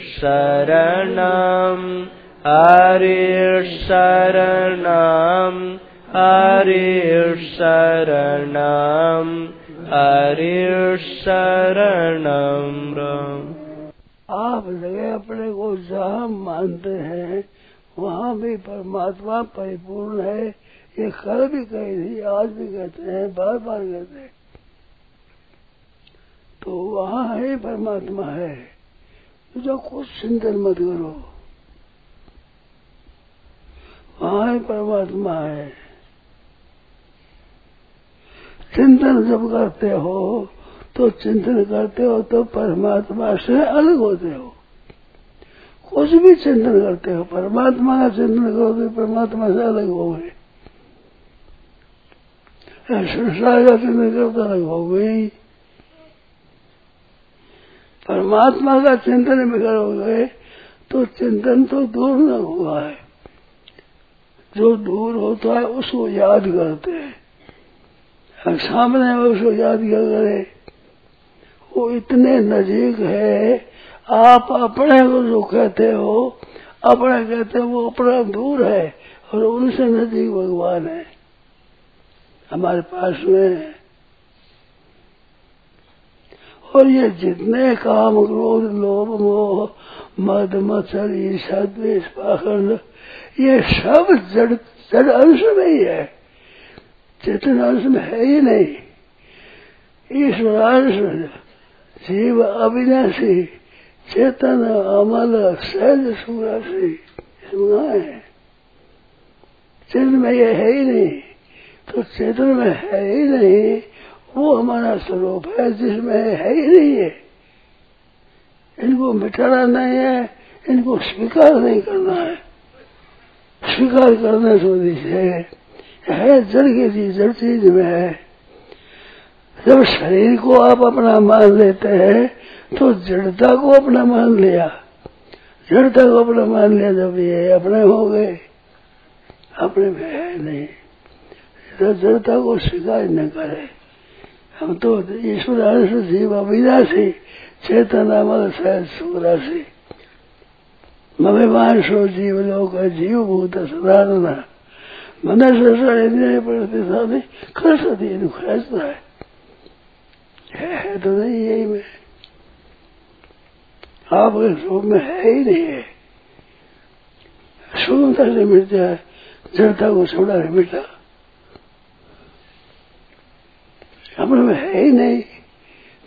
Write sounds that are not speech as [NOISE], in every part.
शरणम् हरे शरणम् हरे शरणम् हरे शरणम् राम। आप जगह अपने को जहाँ मानते हैं, वहाँ भी परमात्मा परिपूर्ण है। ये कल भी कही थी आज भी कहते हैं बार बार कहते हैं। तो वहाँ है परमात्मा है। जो कुछ चिंतन मत करो वहाँ परमात्मा है। चिंतन जब करते हो तो चिंतन करते हो तो परमात्मा से अलग होते हो। कुछ भी चिंतन करते हो, परमात्मा का चिंतन करोगे, परमात्मा से अलग हो गए संसार का चिंतन करते अलग हो गई परमात्मा का चिंतन में करोगे तो चिंतन तो दूर न हुआ है। जो दूर होता है, उसको याद करते हैं। सामने उसको याद क्या करे? वो इतने नजीक है, आप अपने को जो कहते हो, अपने कहते हो, वो अपना दूर है, और उनसे नजीक भगवान है। हमारे पास में और ये जितने काम क्रोध लोभ मोह, मद मत्सर ईर्षा द्वेष पाखंड, ये सब जड़ जड़ अंश नहीं है चेतन अंश में है ही नहीं। ईश्वरांश जीव अविनाशी, चेतन, अमल, सहज, सुराशी है। चेतन में ये है ही नहीं तो चेतन में है ही नहीं। वो हमारा स्वरूप है, जिसमें है ही नहीं है। इनको मिटाना नहीं है, इनको स्वीकार नहीं करना है। स्वीकार करने से है है जड़ की चीज़ जड़ चीज़ में है। जब शरीर को आप अपना मान लेते हैं तो जड़ता को अपना मान लिया। जड़ता को अपना मान लिया, जब ये अपने हो गए, अपने में है नहीं। तो जड़ता को स्वीकार न करे। हम तो ईश्वर अंश जीव अविनाशी चेतन अमल सहज सुराशि मभिमांशो जीव लोक जीव भूत सदानंद मनुष्य इंद्रिय प्रतिष्ठा कर सकती है खेचता है। है तो नहीं, यही में। आपके स्वरूप में है ही नहीं है। शून्यता से मिट जाए जनता को छोड़ा नहीं मिटा अपने में है ही नहीं।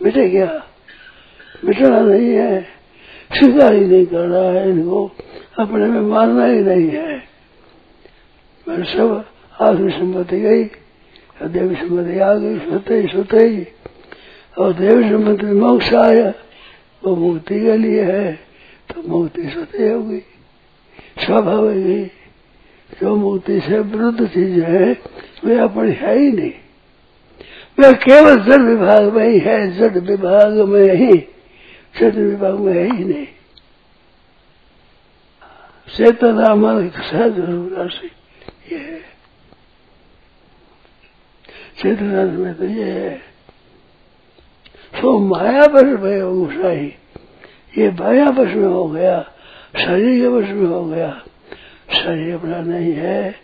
मिटे क्या? मिटना नहीं है। स्वीकार ही नहीं कर रहा है इनको। अपने में मानना ही नहीं है। मैं सब आत्म सम्मति गई देवी सम्मति आ गई, सोते ही सोते ही। और देवी में मोक्ष आया। वो मुक्ति के लिए है तो मुक्ति सोते होगी। स्वभाव गई जो मुक्ति से विरुद्ध चीज़ है, वे अपनी है ही नहीं। वे केवल जड़ विभाग में ही है, जड़ विभाग में ही चेतन विभाग में है ही नहीं। चेतन सहज राशि ये चेतन में तो ये है। तो माया वश में गुसाई ये माया वश में हो गया, शरीर के वश में हो गया, शरीर अपना नहीं है।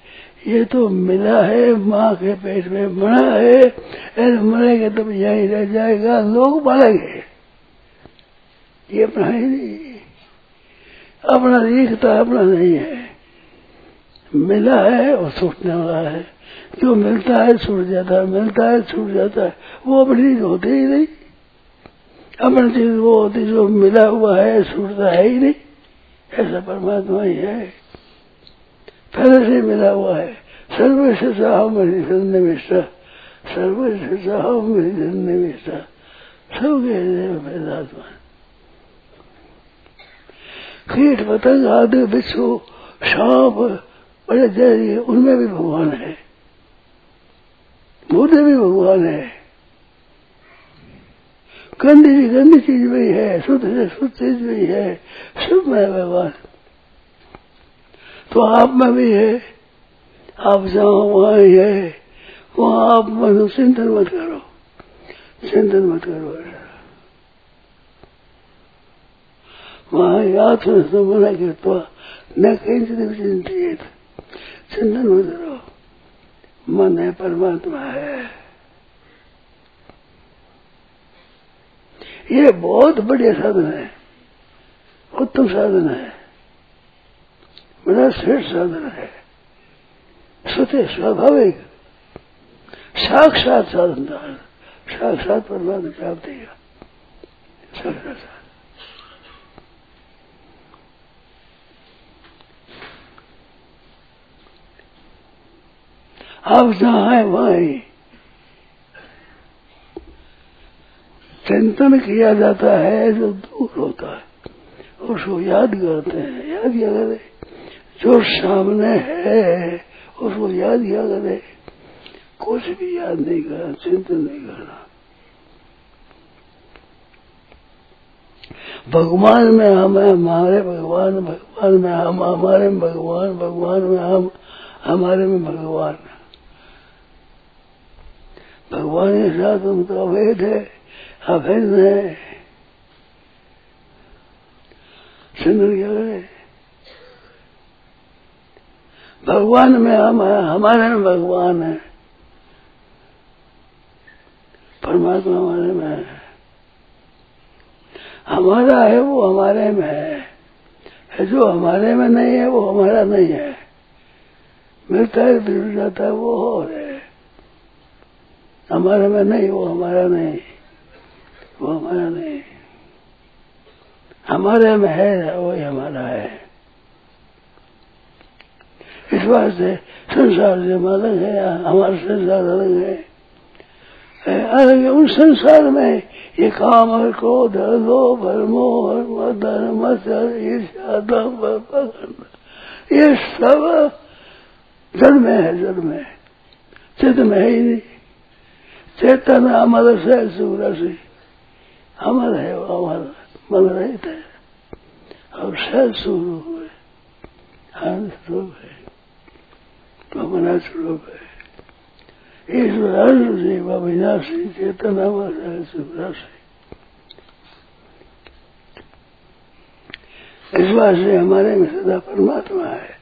ये तो मिला है, माँ के पेट में मरा है ऐसे मरेगा तो यही रह जाएगा, लोग मारेंगे। ये अपना ही नहीं अपना दिखता अपना नहीं है। मिला है और छूटने वाला है। जो मिलता है, छूट जाता है, मिलता है, छूट जाता है। वो अपनी चीज़ होती ही नहीं। अपनी चीज़ वो होती जो मिला हुआ है, छूटता है ही नहीं। ऐसा परमात्मा ही है। पहले से मिला हुआ है। सर्व चाहो मेरी सन्निविष्टा सर्व चाहो मेरी सन्निविष्टा सबके हृदय में वेदात्मा कीट, पतंग आदि बिच्छू सांप, बड़े जहरी उनमें भी भगवान है। मुद्दे भी भगवान है। गंदी भी गंदी चीज़ भी है, शुद्ध से शुद्ध चीज़ भी है। सब में भगवान। तो आप में भी है। आप जहाँ वहाँ ही। है वहाँ आप मन, चिंतन मत करो। चिंतन मत करो। वहाँ वहाँ आत्म समना कृत्वा न किंचित चिंतित चिंतन मत करो। मन है, परमात्मा है। ये बहुत बढ़िया साधन है। उत्तम साधन है। बड़ा श्रेष्ठ साधन है। स्वतः स्वाभाविक। साक्षात साधन। साक्षात परमात्मा प्राप्ति अब जहाँ है, वहाँ ही। चिंतन किया जाता है, जो दूर होता है, उसको याद करते हैं। याद किया करे जो सामने है उसको याद किया करे कुछ भी याद नहीं करना चिंतन नहीं करना। भगवान में हम है, हमारे भगवान भगवान में हम, हमारे में भगवान भगवान में हम, हमारे में भगवान। भगवान के साथ उनका अभेद है अभिन्न है। सुंदर क्या है? भगवान में हम है, हमारे में भगवान है। परमात्मा हमारे में है। हमारा है, वो हमारे में है। जो हमारे में नहीं है, वो हमारा नहीं है। मिलता है बिगड़ जाता है, वो और है। हमारे में नहीं, वो हमारा नहीं। वो हमारा नहीं। हमारे में है, वही हमारा है। इस बात से संसार से अलग है, हमारा संसार अलग है। अलग है, उस संसार में ये काम और क्रोध, लोभ, और मोह ईर्षा दम ये सब जड़ में है, जड़ में। चित्त में है ही नहीं। चेतन अमर से सुरसी अमर है वो अमर मन रहित है, और सह स्वरूप है आनंद स्वरूप है। अपना स्वरूप है ईश्वर शिव अविनाशी चेतन अमर है सुरसी इस बात से हमारे में सदा परमात्मा है।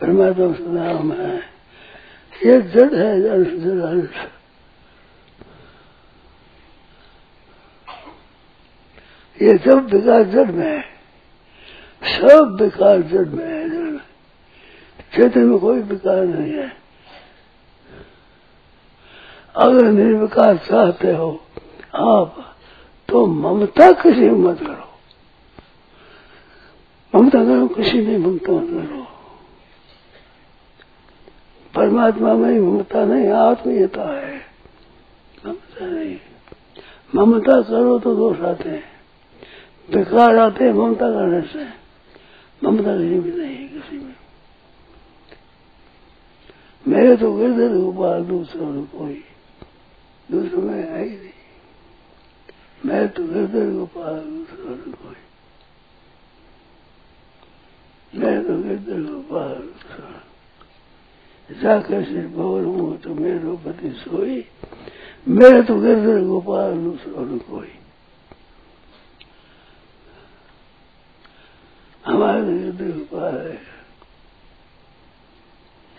परमात्मा सदा हम है। ये जड़ है अंश जड़ अंश ये सब विकास जड़ में है। सब विकास जड़ में है क्षेत्र में कोई विकास नहीं है। अगर निर्विकार चाहते हो, आप तो ममता किसी मत करो। ममता करो, किसी में ममता मत करो। परमात्मा में ही ममता नहीं, आत्मीयता है। ममता नहीं। ममता करो तो दोष आते हैं। बेकार आते हैं ममता करने से। ममता कहीं भी नहीं है किसी में मेरे तो गिरधर गोपाल दूसरों ने कोई दूसरों में है ही नहीं। मैं तो गिरधर गोपाल दूसरा ने कोई मैं तो गिरधर गोपाल दूसरा जाकर से भवर हूँ तो मेरो पति सोई। मेरे तो गिरधर गोपाल दूसरों ने कोई। हमारे गिरधर गोपाल है।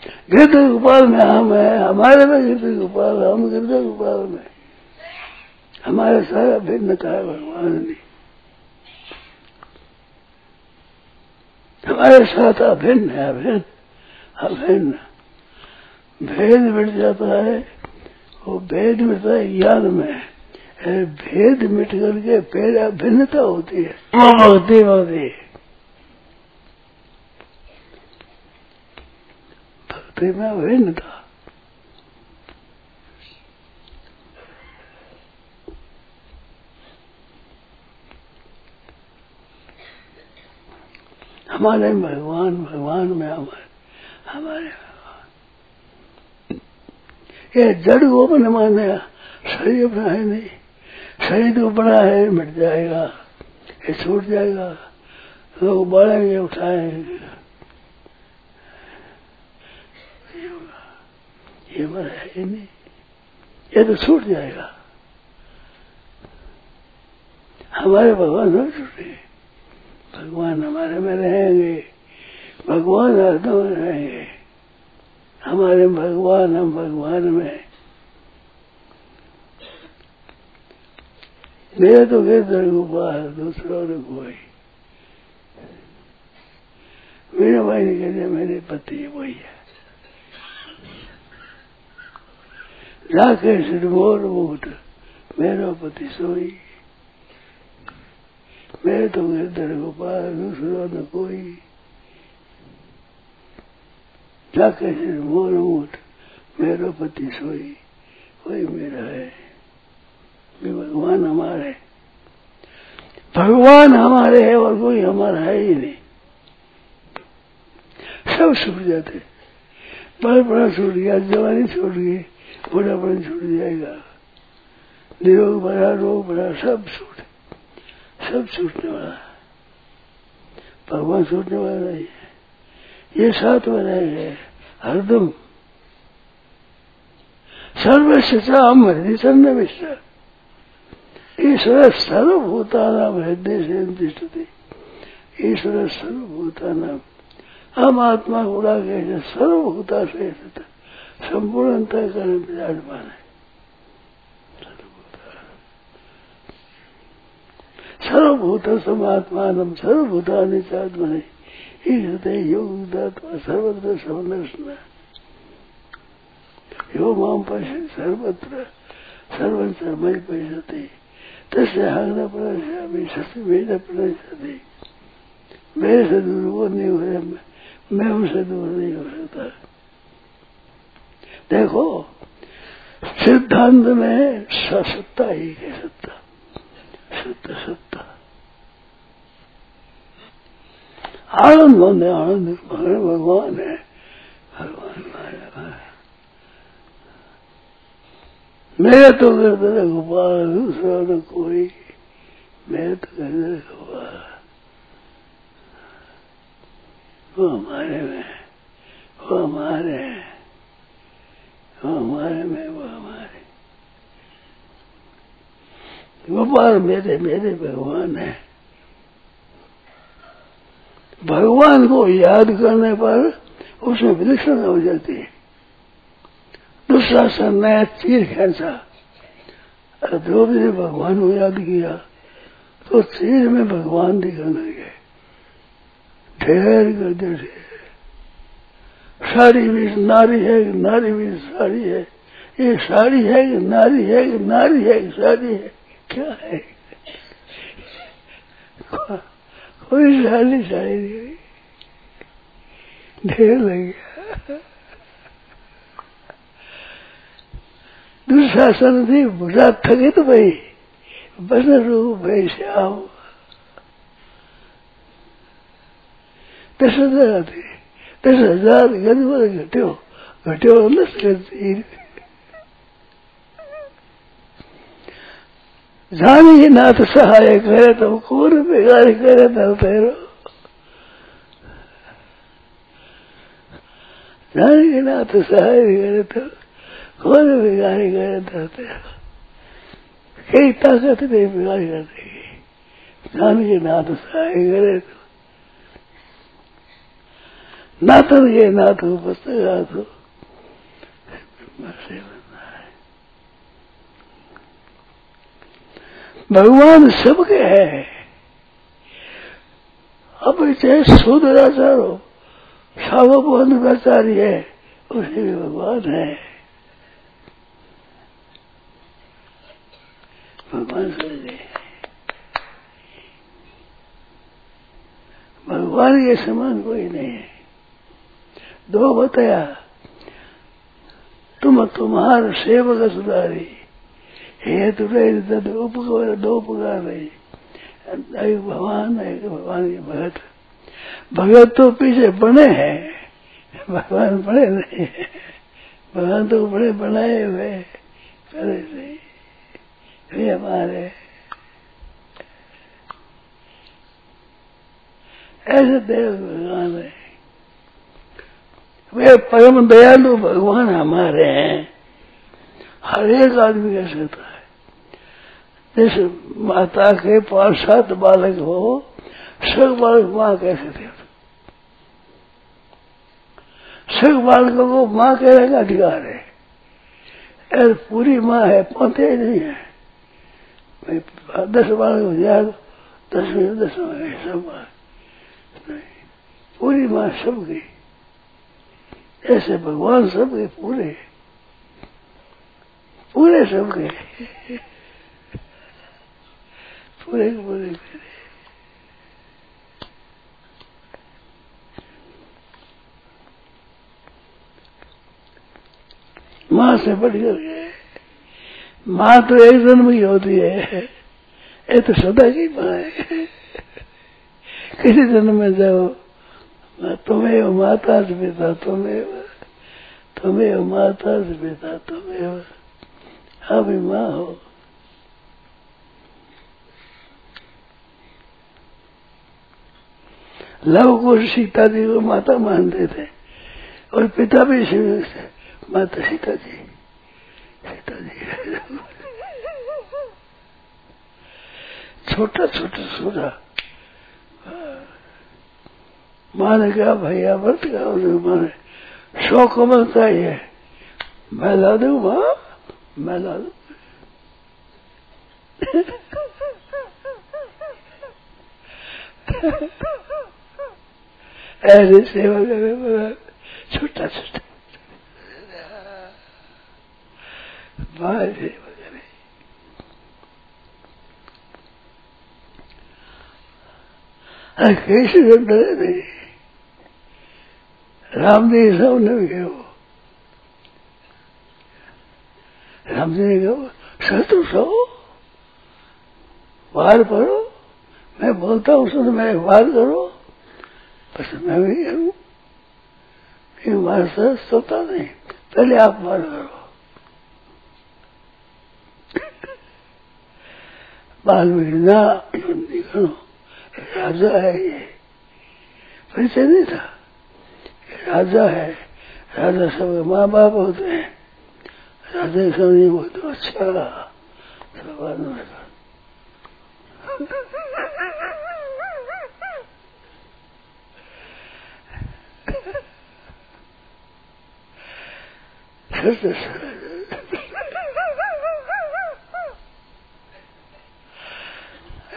गिरधर गोपाल में हम है, हमारे में गिरधर गोपाल हम गिरधर गोपाल में। हमारे सारा भिन्नता है भगवान ने। हमारे साथ अभिन्न है, अभिन्न अभिन्न। भेद मिट जाता है, वो भेद मिटता है ज्ञान में भेद मिट करके फिर अभिन्नता होती है। भक्ति होती भक्ति में अभिन्नता हमारे भगवान भगवान में हमारे हमारे भगवान। ये जड़ को अपने माने, शरीर अपना है नहीं। शरीर तो बड़ा है, मिट जाएगा, ये छूट जाएगा। लोग बढ़ेंगे उठाएँगे। ये बड़ा है नहीं ये तो छूट जाएगा। हमारे भगवान न छूटे। भगवान हमारे में रहेंगे, भगवान हरदम रहेंगे। हमारे भगवान, हम भगवान में। मेरे तो गिरधर गोपाल दूसरों ने कोई। मेरे भाई ने कह दिया मेरे पति वही है। राकेश मोर मुकुट, मेरा पति सोई। मेरे तो गिरधर गोपाल, दूसरों न कोई। मोर मुकुट, मेरा पति सोई। वही मेरा है। भगवान हमारे भगवान हमारे है और कोई हमारा है ही नहीं। सब छूट जाते बड़ा बड़ा छूट गया, जवानी छूट गई। बुढ़ापन छूट जाएगा। निरोग बड़ा रोग बड़ा सब छूट। सब छूटने वाला भगवान छूटने वाला नहीं है। ये साथ में रहेंगे हरदम। सर्वशिक्षा हम हृदय मिश्र ईश्वर सर्वभूतानाम हृदय से ईश्वर सर्वभूतानाम हम आत्मा गुड़ा के सर्वभूता से संपूर्ण अंतकरण विराजमान है। सर्वभूत समात्मान सर्वभूतानि चात्मने हृदय योग सर्वत्र समदर्शन यो माम पश्य सर्वत्र, सर्वं सर्वमय पश्यते। तस्य हंग प्रणश्यामी सत्य वेद प्रणश्यते मेरे से दूर वो नहीं हो मैं उनसे दूर नहीं हो सकता देखो, सिद्धांत में सत्ता ही है सत्ता। शुद्ध सत्ता। आनंद होने, आनंद भगवान है। भगवान मेरे तो गर्दन गोपाल दूसरा तो कोई। मेरे तो गर्दन गोपाल वो हमारे में वो हमारे हमारे में, वो हमारे। गोपाल मेरे मेरे भगवान है। भगवान को याद करने पर उसमें विलक्षण हो जाती है। दुशासन ने तीर खेचा द्रौपदी ने भगवान को याद किया तो तीर में भगवान दिखने लगे ढेर करते थे साड़ी भी नारी है, नारी भी साड़ी है। ये साड़ी है कि नारी है कि नारी है कि साड़ी है। क्या है? कोई साड़ी साड़ी नहीं। ढेर लग गया। दुशासन थी बुरा थके तो भाई। बस रूप भाई श्याम। दस हज़ार दस हज़ार गज बर घट्यो घट्यो दस गज जानी नाथ सहाय करे तो कौन बिगाड़ करे तो तेरो जानी नाथ सहाय करे तो कौन बिगाड़ी करे तो तेरो कई ताकत नहीं बिगाड़ कर देगी जानी नाथ सहाय करे तो नाथन ये नाथ हो पुस्तक हो से भगवान सबके है। अब चाहे शूद्राचार हो सावधाचारी है उसे भी भगवान है। भगवान समझे। भगवान के समान कोई नहीं है। दो बताया, तुम तुम्हार सेवक सुधारी हेतु तद उपकार, दो उपकार एक भगवान एक भगवान के भगत भगत तो पीछे बने हैं, भगवान बड़े नहीं है, भगवान तो बड़े बनाए हुए से वे हमारे। ऐसे देव भगवान है। वे परम दयालु भगवान हमारे हैं। हर एक आदमी कह सकता है। जैसे माता के पास सात बालक हो सब बालक माँ कैसे थे सब बालकों को माँ कहने का अधिकार है। अरे पूरी माँ है, पौधे नहीं है। दस बालक हो जाए दस दस सब पूरी माँ सबकी ऐसे भगवान सबके पूरे। पूरे सबके पूरे पूरे पूरे। माँ से बढ़कर गए माँ तो एक जन्म ही होती है। ये तो सदा की माँ है। किसी जन्म में जाओ। तुम्हें माता से पिता तुम्हें तुम्हें माता पिता तुम्हें भी माँ हो। लव को सीता जी को माता मानते थे और पिता भी माता सीता जी। सीता जी। छोटा छोटा सूरा माने क्या भैया व्रत का माने? सौ कमल चाहिए। मैं ला दू, माँ? मैं ला दू। ऐसे सेवा छोटा छोटा माँ सेवा कैसे डरे नहीं। रामदेव सब भी कहो, रामदेव कहो, शत्रु सो वार करो मैं बोलता हूँ, सुन, मैं वार करो, बस मैं भी करूँ फिर वार सरस होता नहीं, पहले आप वार करो। बाल ना करो राजा है ये परिचय नहीं था। राजा है। राजा सब माँ बाप होते हैं। राजा समझे बहुत अच्छा आदमी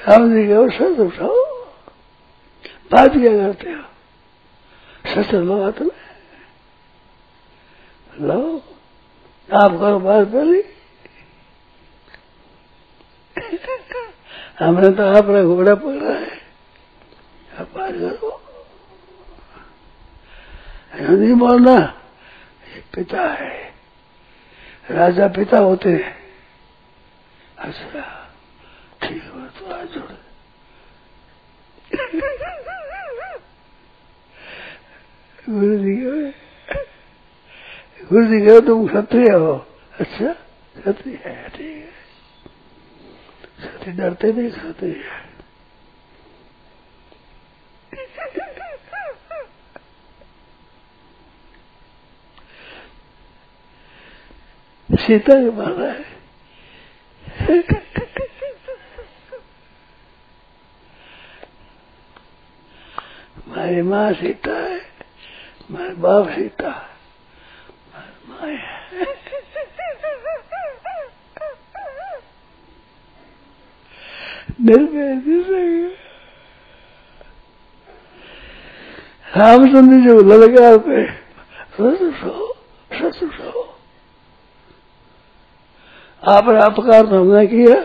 हम जी के सच उठाओ। बात क्या करते हो? सच लो हाथ में लो, आप करो बात पहली। [LAUGHS] हमने तो अपना घोड़ा पकड़ा है। आप बात करो। नहीं बोलना। ये पिता है। राजा पिता होते हैं। अच्छा ठीक है तो आज जोड़। गुरु जी गुरु जी कहो तुम क्षत्रिय हो। अच्छा? क्षत्रिय है, ठीक है। क्षत्रिय डरते नहीं, क्षत्रिय सीता के माना है हमारी माँ सीता। हमारे बाप सीता माँ रामचंद्र जी को ललकार पे। शत्रु सो शत्रु सो। आपने अपकार तो हमने किया।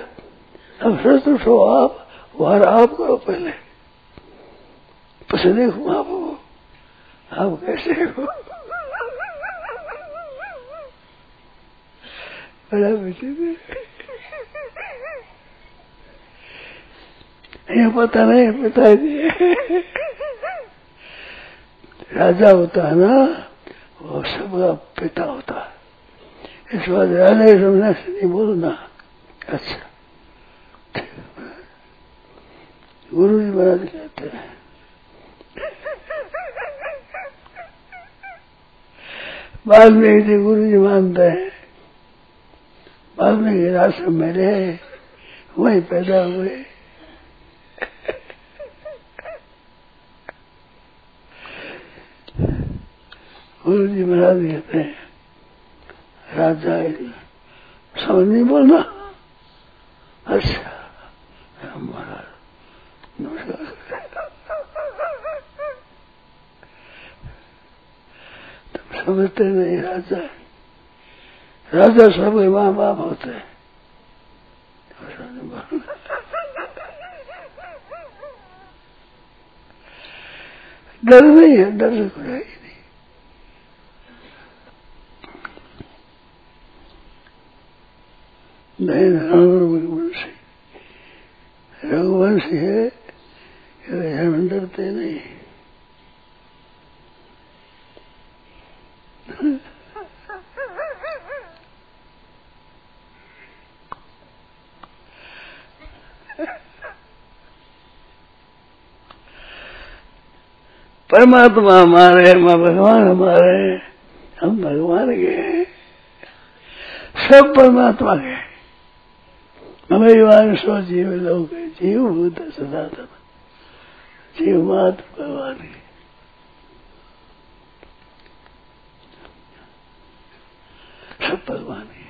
अब शत्रु सो आप वार आप करो पहले। पसे देखू आप आप कैसे हो बड़ा बेटे ये पता नहीं, पिता जी राजा होता है ना, वो सबका पिता होता है। इस बात राजा समझने से नहीं बोलना। अच्छा। गुरु जी महाराज कहते हैं। बाद में इसे गुरु जी मानते हैं। बाद में गिराश्रम में रहे वही पैदा हुए। गुरु जी महाराज कहते हैं, राजा समझ नहीं बोलना। अच्छा राम महाराज, नमस्कार। समझते नहीं, राजा। राजा सबके माँ बाप होते हैं। डर नहीं है, डर से कुछ है ही नहीं। नहीं रघुवंशी रघुवंशी है हम डरते नहीं। परमात्मा हमारे, माँ भगवान हमारे, हम भगवान के सब परमात्मा के हमें स्व जीव लोग जीव भूत, सनातन, जीव मात, भगवान के सब भगवान के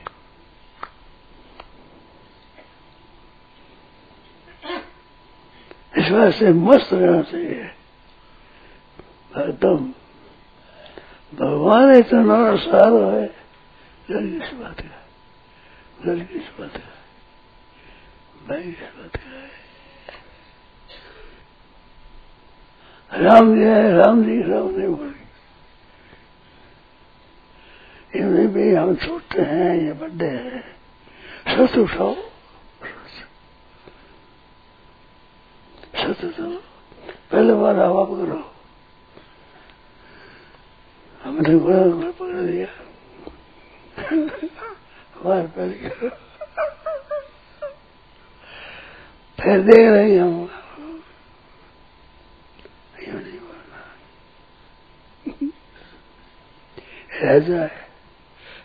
बात से मस्त रहना चाहिए। एकदम भगवान इतना सारो है। डर किस बात का डर किस बात का भय किस बात का है राम जी है राम जी, राम नहीं बोली। इनमें भी हम छोटे हैं, ये बड़े हैं। सच उठाओ। सच तो पहले बार हवा पकड़ो। हमने बड़ा घर पकड़ दिया बार पहले फिर देख रहे हम। नहीं बोलना। राजा है।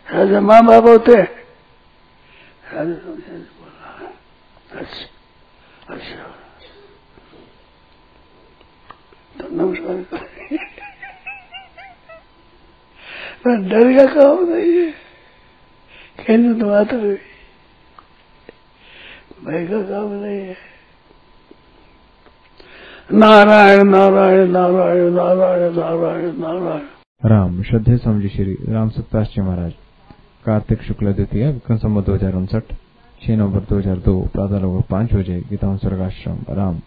राजा माँ बाप होते हैं। राजा समझे बोला अच्छा। अच्छा तो नमस्कार। डर का काम नहीं है कहने तो बात हुई भय का काम नहीं है नारायण नारायण नारायण नारायण नारायण नारायण। राम, श्रद्धे समझी श्री राम सत्ताश जी महाराज। कार्तिक शुक्ल द्वितीय विक्रम संबत दो हज़ार उनसठ। छह नवंबर दो हज़ार दो प्रातः लगभग पाँच बजे, गीता सर्गाश्रम राम।